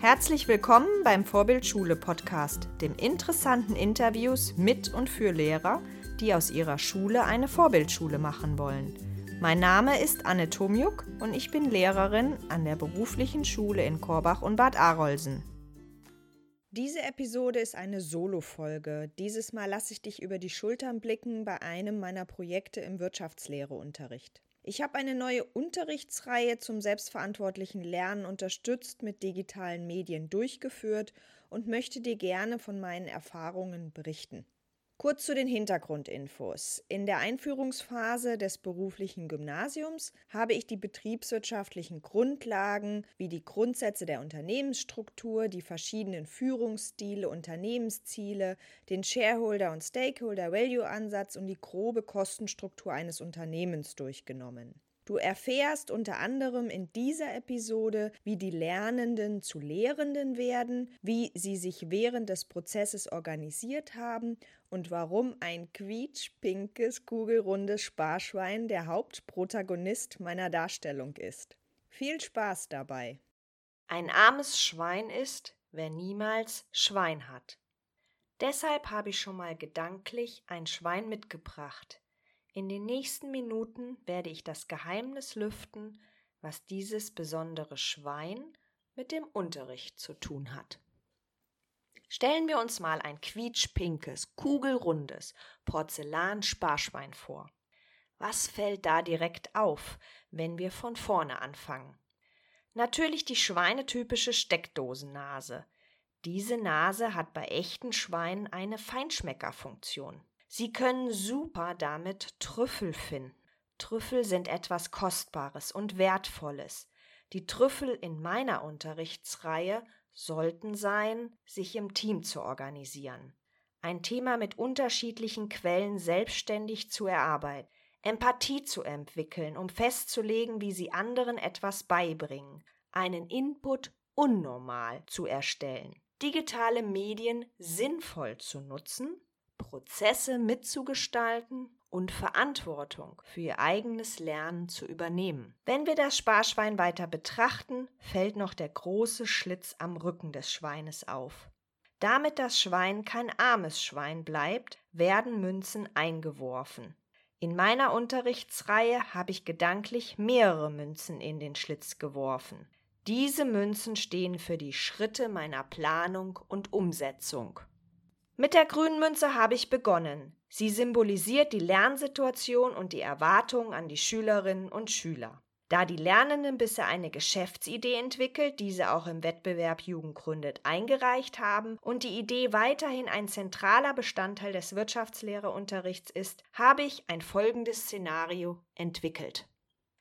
Herzlich willkommen beim Vorbildschule Podcast, dem interessanten Interviews mit und für Lehrer, die aus ihrer Schule eine Vorbildschule machen wollen. Mein Name ist Anne Tomjuk und ich bin Lehrerin an der beruflichen Schule in Korbach und Bad Arolsen. Diese Episode ist eine Solo-Folge. Dieses Mal lasse ich dich über die Schultern blicken bei einem meiner Projekte im Wirtschaftslehreunterricht. Ich habe eine neue Unterrichtsreihe zum selbstverantwortlichen Lernen unterstützt mit digitalen Medien durchgeführt und möchte dir gerne von meinen Erfahrungen berichten. Kurz zu den Hintergrundinfos. In der Einführungsphase des beruflichen Gymnasiums habe ich die betriebswirtschaftlichen Grundlagen wie die Grundsätze der Unternehmensstruktur, die verschiedenen Führungsstile, Unternehmensziele, den Shareholder- und Stakeholder-Value-Ansatz und die grobe Kostenstruktur eines Unternehmens durchgenommen. Du erfährst unter anderem in dieser Episode, wie die Lernenden zu Lehrenden werden, wie sie sich während des Prozesses organisiert haben und warum ein quietschpinkes, kugelrundes Sparschwein der Hauptprotagonist meiner Darstellung ist. Viel Spaß dabei! Ein armes Schwein ist, wer niemals Schwein hat. Deshalb habe ich schon mal gedanklich ein Schwein mitgebracht. In den nächsten Minuten werde ich das Geheimnis lüften, was dieses besondere Schwein mit dem Unterricht zu tun hat. Stellen wir uns mal ein quietschpinkes, kugelrundes Porzellan-Sparschwein vor. Was fällt da direkt auf, wenn wir von vorne anfangen? Natürlich die schweinetypische Steckdosennase. Diese Nase hat bei echten Schweinen eine Feinschmeckerfunktion. Sie können super damit Trüffel finden. Trüffel sind etwas Kostbares und Wertvolles. Die Trüffel in meiner Unterrichtsreihe sollten sein, sich im Team zu organisieren, ein Thema mit unterschiedlichen Quellen selbstständig zu erarbeiten, Empathie zu entwickeln, um festzulegen, wie sie anderen etwas beibringen, einen Input unnormal zu erstellen, digitale Medien sinnvoll zu nutzen, Prozesse mitzugestalten und Verantwortung für ihr eigenes Lernen zu übernehmen. Wenn wir das Sparschwein weiter betrachten, fällt noch der große Schlitz am Rücken des Schweines auf. Damit das Schwein kein armes Schwein bleibt, werden Münzen eingeworfen. In meiner Unterrichtsreihe habe ich gedanklich mehrere Münzen in den Schlitz geworfen. Diese Münzen stehen für die Schritte meiner Planung und Umsetzung. Mit der grünen Münze habe ich begonnen. Sie symbolisiert die Lernsituation und die Erwartungen an die Schülerinnen und Schüler. Da die Lernenden bisher eine Geschäftsidee entwickelt, diese auch im Wettbewerb Jugend gründet eingereicht haben und die Idee weiterhin ein zentraler Bestandteil des Wirtschaftslehreunterrichts ist, habe ich ein folgendes Szenario entwickelt.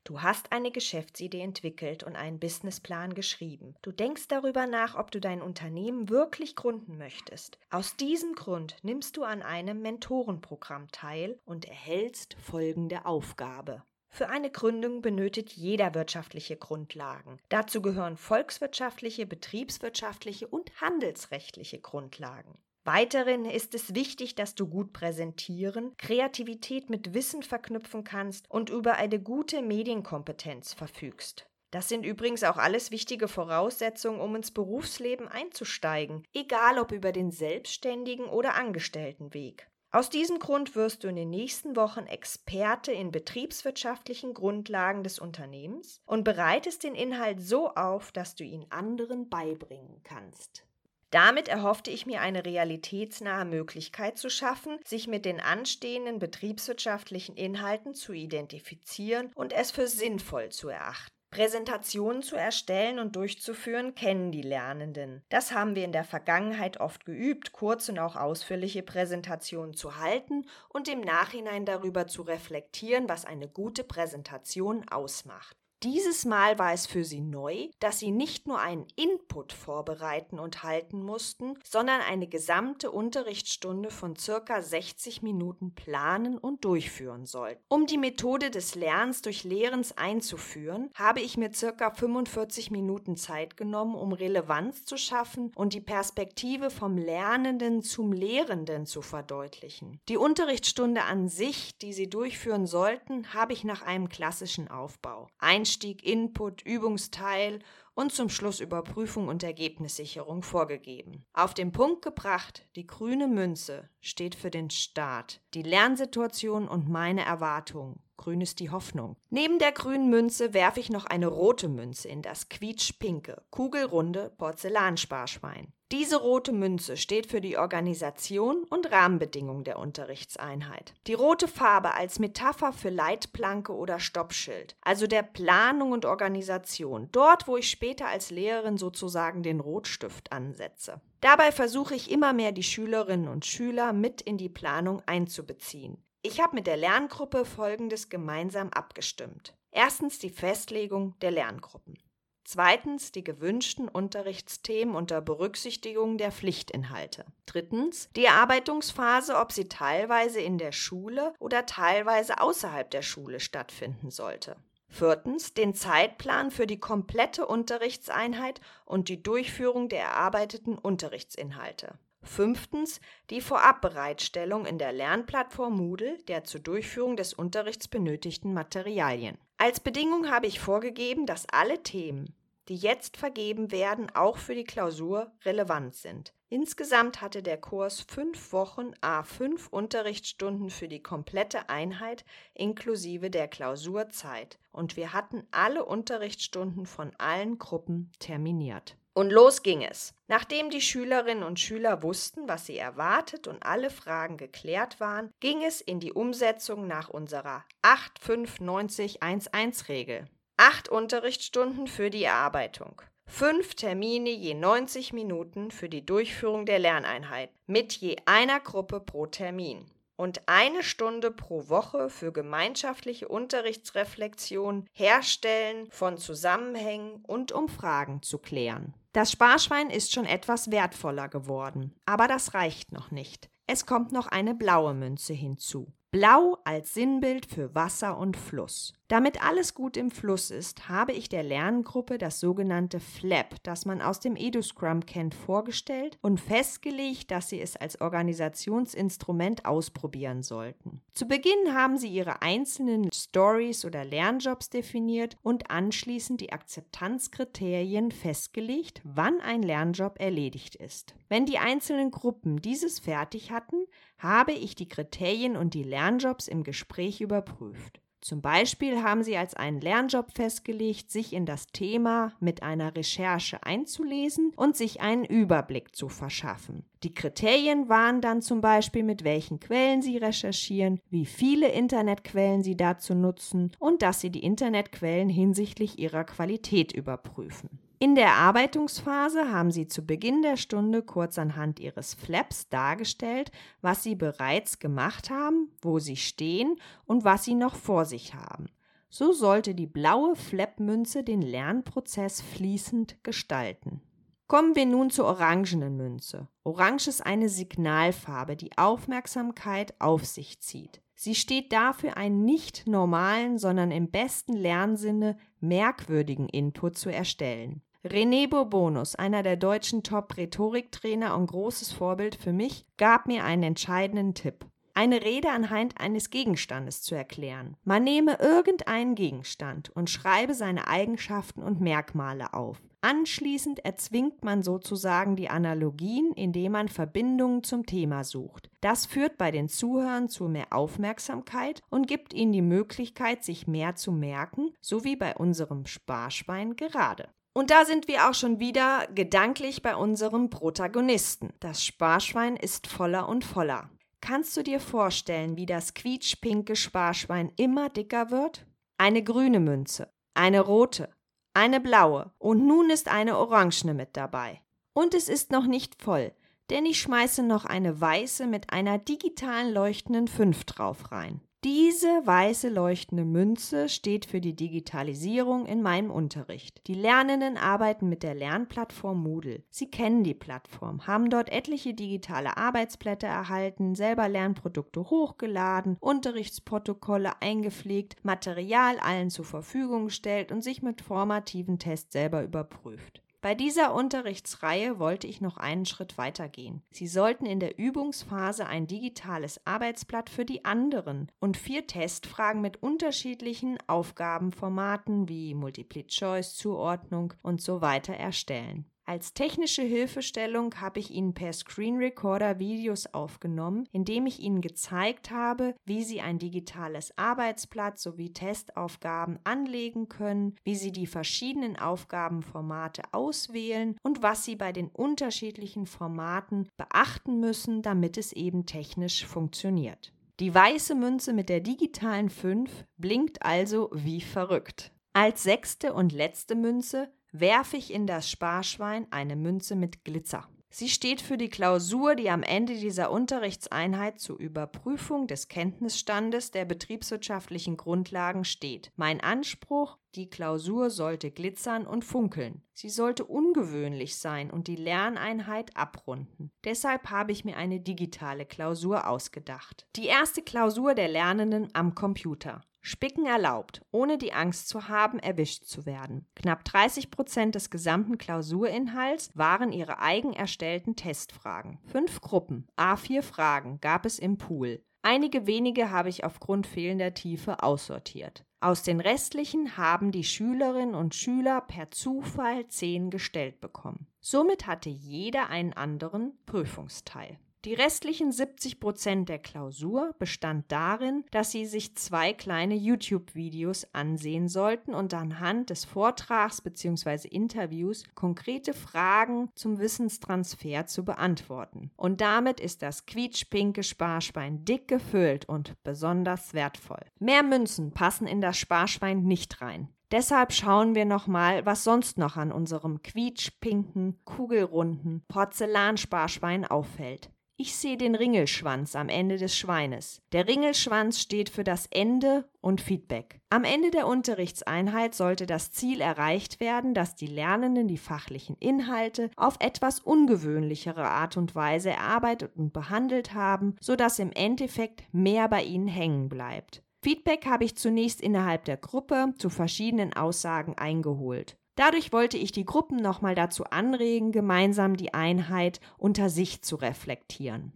Du hast eine Geschäftsidee entwickelt und einen Businessplan geschrieben. Du denkst darüber nach, ob du dein Unternehmen wirklich gründen möchtest. Aus diesem Grund nimmst du an einem Mentorenprogramm teil und erhältst folgende Aufgabe. Für eine Gründung benötigt jeder wirtschaftliche Grundlagen. Dazu gehören volkswirtschaftliche, betriebswirtschaftliche und handelsrechtliche Grundlagen. Weiterhin ist es wichtig, dass du gut präsentieren, Kreativität mit Wissen verknüpfen kannst und über eine gute Medienkompetenz verfügst. Das sind übrigens auch alles wichtige Voraussetzungen, um ins Berufsleben einzusteigen, egal ob über den selbstständigen oder angestellten Weg. Aus diesem Grund wirst du in den nächsten Wochen Experte in betriebswirtschaftlichen Grundlagen des Unternehmens und bereitest den Inhalt so auf, dass du ihn anderen beibringen kannst. Damit erhoffte ich mir eine realitätsnahe Möglichkeit zu schaffen, sich mit den anstehenden betriebswirtschaftlichen Inhalten zu identifizieren und es für sinnvoll zu erachten. Präsentationen zu erstellen und durchzuführen kennen die Lernenden. Das haben wir in der Vergangenheit oft geübt, kurz und auch ausführliche Präsentationen zu halten und im Nachhinein darüber zu reflektieren, was eine gute Präsentation ausmacht. Dieses Mal war es für sie neu, dass sie nicht nur einen Input vorbereiten und halten mussten, sondern eine gesamte Unterrichtsstunde von circa 60 Minuten planen und durchführen sollten. Um die Methode des Lernens durch Lehrens einzuführen, habe ich mir circa 45 Minuten Zeit genommen, um Relevanz zu schaffen und die Perspektive vom Lernenden zum Lehrenden zu verdeutlichen. Die Unterrichtsstunde an sich, die sie durchführen sollten, habe ich nach einem klassischen Aufbau. Ein Einstieg, Input, Übungsteil und zum Schluss Überprüfung und Ergebnissicherung vorgegeben. Auf den Punkt gebracht, die grüne Münze steht für den Start, die Lernsituation und meine Erwartungen. Grün ist die Hoffnung. Neben der grünen Münze werfe ich noch eine rote Münze in das quietschpinke, kugelrunde Porzellansparschwein. Diese rote Münze steht für die Organisation und Rahmenbedingungen der Unterrichtseinheit. Die rote Farbe als Metapher für Leitplanke oder Stoppschild, also der Planung und Organisation, dort wo ich später als Lehrerin sozusagen den Rotstift ansetze. Dabei versuche ich immer mehr die Schülerinnen und Schüler mit in die Planung einzubeziehen. Ich habe mit der Lerngruppe Folgendes gemeinsam abgestimmt. Erstens die Festlegung der Lerngruppen. Zweitens die gewünschten Unterrichtsthemen unter Berücksichtigung der Pflichtinhalte. Drittens die Erarbeitungsphase, ob sie teilweise in der Schule oder teilweise außerhalb der Schule stattfinden sollte. Viertens den Zeitplan für die komplette Unterrichtseinheit und die Durchführung der erarbeiteten Unterrichtsinhalte. Fünftens die Vorabbereitstellung in der Lernplattform Moodle der zur Durchführung des Unterrichts benötigten Materialien. Als Bedingung habe ich vorgegeben, dass alle Themen, die jetzt vergeben werden, auch für die Klausur relevant sind. Insgesamt hatte der Kurs fünf Wochen a fünf Unterrichtsstunden für die komplette Einheit inklusive der Klausurzeit und wir hatten alle Unterrichtsstunden von allen Gruppen terminiert. Und los ging es. Nachdem die Schülerinnen und Schüler wussten, was sie erwartet und alle Fragen geklärt waren, ging es in die Umsetzung nach unserer 8-5-90-1-1-Regel. Acht Unterrichtsstunden für die Erarbeitung. Fünf Termine je 90 Minuten für die Durchführung der Lerneinheit mit je einer Gruppe pro Termin und eine Stunde pro Woche für gemeinschaftliche Unterrichtsreflexion, Herstellen von Zusammenhängen und um Fragen zu klären. Das Sparschwein ist schon etwas wertvoller geworden, aber das reicht noch nicht. Es kommt noch eine blaue Münze hinzu. Blau als Sinnbild für Wasser und Fluss. Damit alles gut im Fluss ist, habe ich der Lerngruppe das sogenannte FLAP, das man aus dem EduScrum kennt, vorgestellt und festgelegt, dass sie es als Organisationsinstrument ausprobieren sollten. Zu Beginn haben sie ihre einzelnen Stories oder Lernjobs definiert und anschließend die Akzeptanzkriterien festgelegt, wann ein Lernjob erledigt ist. Wenn die einzelnen Gruppen dieses fertig hatten, habe ich die Kriterien und die Lernjobs im Gespräch überprüft. Zum Beispiel haben Sie als einen Lernjob festgelegt, sich in das Thema mit einer Recherche einzulesen und sich einen Überblick zu verschaffen. Die Kriterien waren dann zum Beispiel, mit welchen Quellen Sie recherchieren, wie viele Internetquellen Sie dazu nutzen und dass Sie die Internetquellen hinsichtlich ihrer Qualität überprüfen. In der Erarbeitungsphase haben Sie zu Beginn der Stunde kurz anhand Ihres Flaps dargestellt, was Sie bereits gemacht haben, wo Sie stehen und was Sie noch vor sich haben. So sollte die blaue Flap-Münze den Lernprozess fließend gestalten. Kommen wir nun zur orangenen Münze. Orange ist eine Signalfarbe, die Aufmerksamkeit auf sich zieht. Sie steht dafür einen nicht normalen, sondern im besten Lernsinne merkwürdigen Input zu erstellen. René Bourbonus, einer der deutschen Top-Rhetoriktrainer und großes Vorbild für mich, gab mir einen entscheidenden Tipp. Eine Rede anhand eines Gegenstandes zu erklären. Man nehme irgendeinen Gegenstand und schreibe seine Eigenschaften und Merkmale auf. Anschließend erzwingt man sozusagen die Analogien, indem man Verbindungen zum Thema sucht. Das führt bei den Zuhörern zu mehr Aufmerksamkeit und gibt ihnen die Möglichkeit, sich mehr zu merken, so wie bei unserem Sparschwein gerade. Und da sind wir auch schon wieder gedanklich bei unserem Protagonisten. Das Sparschwein ist voller und voller. Kannst du dir vorstellen, wie das quietschpinke Sparschwein immer dicker wird? Eine grüne Münze, eine rote, eine blaue und nun ist eine orangene mit dabei. Und es ist noch nicht voll, denn ich schmeiße noch eine weiße mit einer digitalen leuchtenden 5 drauf rein. Diese weiße leuchtende Münze steht für die Digitalisierung in meinem Unterricht. Die Lernenden arbeiten mit der Lernplattform Moodle. Sie kennen die Plattform, haben dort etliche digitale Arbeitsblätter erhalten, selber Lernprodukte hochgeladen, Unterrichtsprotokolle eingepflegt, Material allen zur Verfügung gestellt und sich mit formativen Tests selber überprüft. Bei dieser Unterrichtsreihe wollte ich noch einen Schritt weiter gehen. Sie sollten in der Übungsphase ein digitales Arbeitsblatt für die anderen und vier Testfragen mit unterschiedlichen Aufgabenformaten wie Multiple-Choice, Zuordnung und so weiter erstellen. Als technische Hilfestellung habe ich Ihnen per Screen Recorder Videos aufgenommen, indem ich Ihnen gezeigt habe, wie Sie ein digitales Arbeitsblatt sowie Testaufgaben anlegen können, wie Sie die verschiedenen Aufgabenformate auswählen und was Sie bei den unterschiedlichen Formaten beachten müssen, damit es eben technisch funktioniert. Die weiße Münze mit der digitalen 5 blinkt also wie verrückt. Als sechste und letzte Münze werfe ich in das Sparschwein eine Münze mit Glitzer. Sie steht für die Klausur, die am Ende dieser Unterrichtseinheit zur Überprüfung des Kenntnisstandes der betriebswirtschaftlichen Grundlagen steht. Mein Anspruch, die Klausur sollte glitzern und funkeln. Sie sollte ungewöhnlich sein und die Lerneinheit abrunden. Deshalb habe ich mir eine digitale Klausur ausgedacht. Die erste Klausur der Lernenden am Computer. Spicken erlaubt, ohne die Angst zu haben, erwischt zu werden. Knapp 30 Prozent des gesamten Klausurinhalts waren ihre eigen erstellten Testfragen. Fünf Gruppen, A4 Fragen gab es im Pool. Einige wenige habe ich aufgrund fehlender Tiefe aussortiert. Aus den restlichen haben die Schülerinnen und Schüler per Zufall zehn gestellt bekommen. Somit hatte jeder einen anderen Prüfungsteil. Die restlichen 70 Prozent der Klausur bestand darin, dass Sie sich zwei kleine YouTube-Videos ansehen sollten und anhand des Vortrags bzw. Interviews konkrete Fragen zum Wissenstransfer zu beantworten. Und damit ist das quietschpinke Sparschwein dick gefüllt und besonders wertvoll. Mehr Münzen passen in das Sparschwein nicht rein. Deshalb schauen wir nochmal, was sonst noch an unserem quietschpinken, kugelrunden Porzellansparschwein auffällt. Ich sehe den Ringelschwanz am Ende des Schweines. Der Ringelschwanz steht für das Ende und Feedback. Am Ende der Unterrichtseinheit sollte das Ziel erreicht werden, dass die Lernenden die fachlichen Inhalte auf etwas ungewöhnlichere Art und Weise erarbeitet und behandelt haben, sodass im Endeffekt mehr bei ihnen hängen bleibt. Feedback habe ich zunächst innerhalb der Gruppe zu verschiedenen Aussagen eingeholt. Dadurch wollte ich die Gruppen nochmal dazu anregen, gemeinsam die Einheit unter sich zu reflektieren.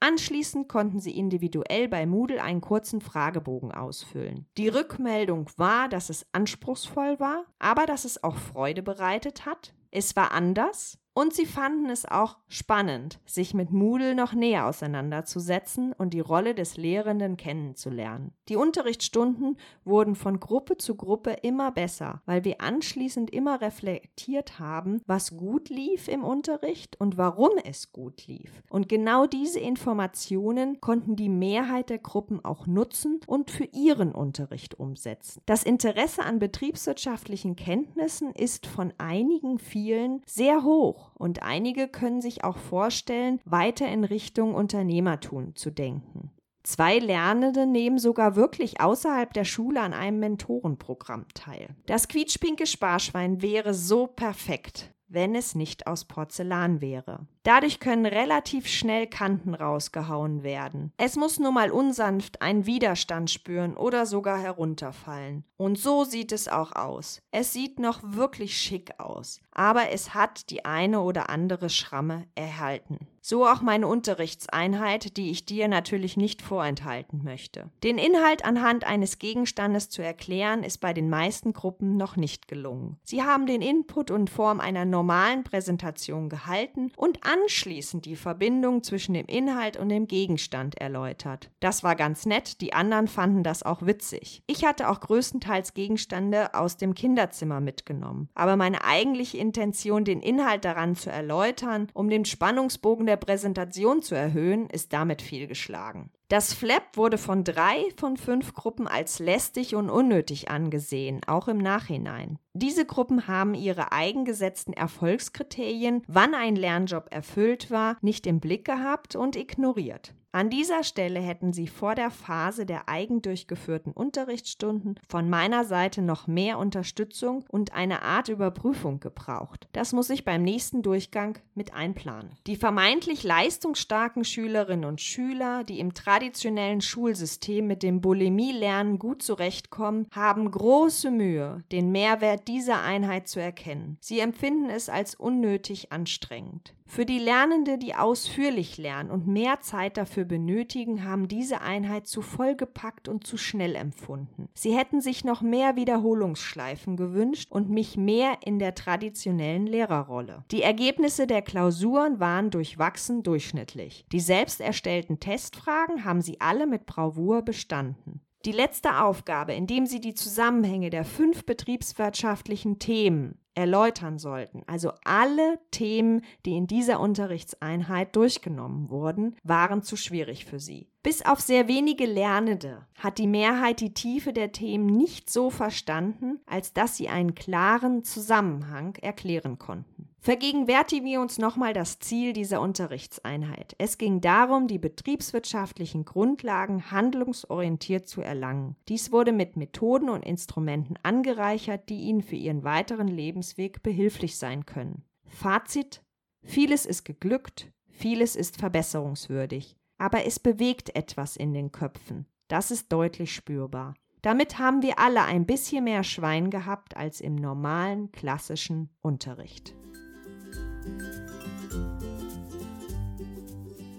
Anschließend konnten sie individuell bei Moodle einen kurzen Fragebogen ausfüllen. Die Rückmeldung war, dass es anspruchsvoll war, aber dass es auch Freude bereitet hat. Es war anders und sie fanden es auch spannend, sich mit Moodle noch näher auseinanderzusetzen und die Rolle des Lehrenden kennenzulernen. Die Unterrichtsstunden wurden von Gruppe zu Gruppe immer besser, weil wir anschließend immer reflektiert haben, was gut lief im Unterricht und warum es gut lief. Und genau diese Informationen konnten die Mehrheit der Gruppen auch nutzen und für ihren Unterricht umsetzen. Das Interesse an betriebswirtschaftlichen Kenntnissen ist von einigen vielen sehr hoch und einige können sich auch vorstellen, weiter in Richtung Unternehmertum zu denken. Zwei Lernende nehmen sogar wirklich außerhalb der Schule an einem Mentorenprogramm teil. Das quietschpinke Sparschwein wäre so perfekt, wenn es nicht aus Porzellan wäre. Dadurch können relativ schnell Kanten rausgehauen werden. Es muss nur mal unsanft einen Widerstand spüren oder sogar herunterfallen. Und so sieht es auch aus. Es sieht noch wirklich schick aus, aber es hat die eine oder andere Schramme erhalten. So auch meine Unterrichtseinheit, die ich dir natürlich nicht vorenthalten möchte. Den Inhalt anhand eines Gegenstandes zu erklären, ist bei den meisten Gruppen noch nicht gelungen. Sie haben den Input in Form einer normalen Präsentation gehalten und anschließend die Verbindung zwischen dem Inhalt und dem Gegenstand erläutert. Das war ganz nett, die anderen fanden das auch witzig. Ich hatte auch größtenteils Gegenstände aus dem Kinderzimmer mitgenommen, aber meine eigentliche Intention, den Inhalt daran zu erläutern, um den Spannungsbogen der Präsentation zu erhöhen, ist damit fehlgeschlagen. Das Flap wurde von drei von fünf Gruppen als lästig und unnötig angesehen, auch im Nachhinein. Diese Gruppen haben ihre eigengesetzten Erfolgskriterien, wann ein Lernjob erfüllt war, nicht im Blick gehabt und ignoriert. An dieser Stelle hätten Sie vor der Phase der eigen durchgeführten Unterrichtsstunden von meiner Seite noch mehr Unterstützung und eine Art Überprüfung gebraucht. Das muss ich beim nächsten Durchgang mit einplanen. Die vermeintlich leistungsstarken Schülerinnen und Schüler, die im traditionellen Schulsystem mit dem Bulimie-Lernen gut zurechtkommen, haben große Mühe, den Mehrwert Dieser Einheit zu erkennen. Sie empfinden es als unnötig anstrengend. Für die Lernende, die ausführlich lernen und mehr Zeit dafür benötigen, haben diese Einheit zu vollgepackt und zu schnell empfunden. Sie hätten sich noch mehr Wiederholungsschleifen gewünscht und mich mehr in der traditionellen Lehrerrolle. Die Ergebnisse der Klausuren waren durchwachsen durchschnittlich. Die selbst erstellten Testfragen haben sie alle mit Bravour bestanden. Die letzte Aufgabe, indem Sie die Zusammenhänge der fünf betriebswirtschaftlichen Themen erläutern sollten, also alle Themen, die in dieser Unterrichtseinheit durchgenommen wurden, waren zu schwierig für Sie. Bis auf sehr wenige Lernende hat die Mehrheit die Tiefe der Themen nicht so verstanden, als dass sie einen klaren Zusammenhang erklären konnten. Vergegenwärtigen wir uns nochmal das Ziel dieser Unterrichtseinheit. Es ging darum, die betriebswirtschaftlichen Grundlagen handlungsorientiert zu erlangen. Dies wurde mit Methoden und Instrumenten angereichert, die Ihnen für Ihren weiteren Lebensweg behilflich sein können. Fazit Vieles ist geglückt, vieles ist verbesserungswürdig, aber es bewegt etwas in den Köpfen. Das ist deutlich spürbar. Damit haben wir alle ein bisschen mehr Schwein gehabt als im normalen klassischen Unterricht.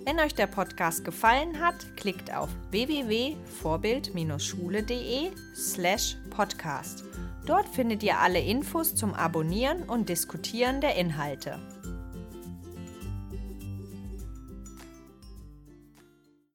Wenn euch der Podcast gefallen hat, klickt auf www.vorbild-schule.de slash podcast. Dort findet ihr alle Infos zum Abonnieren und Diskutieren der Inhalte.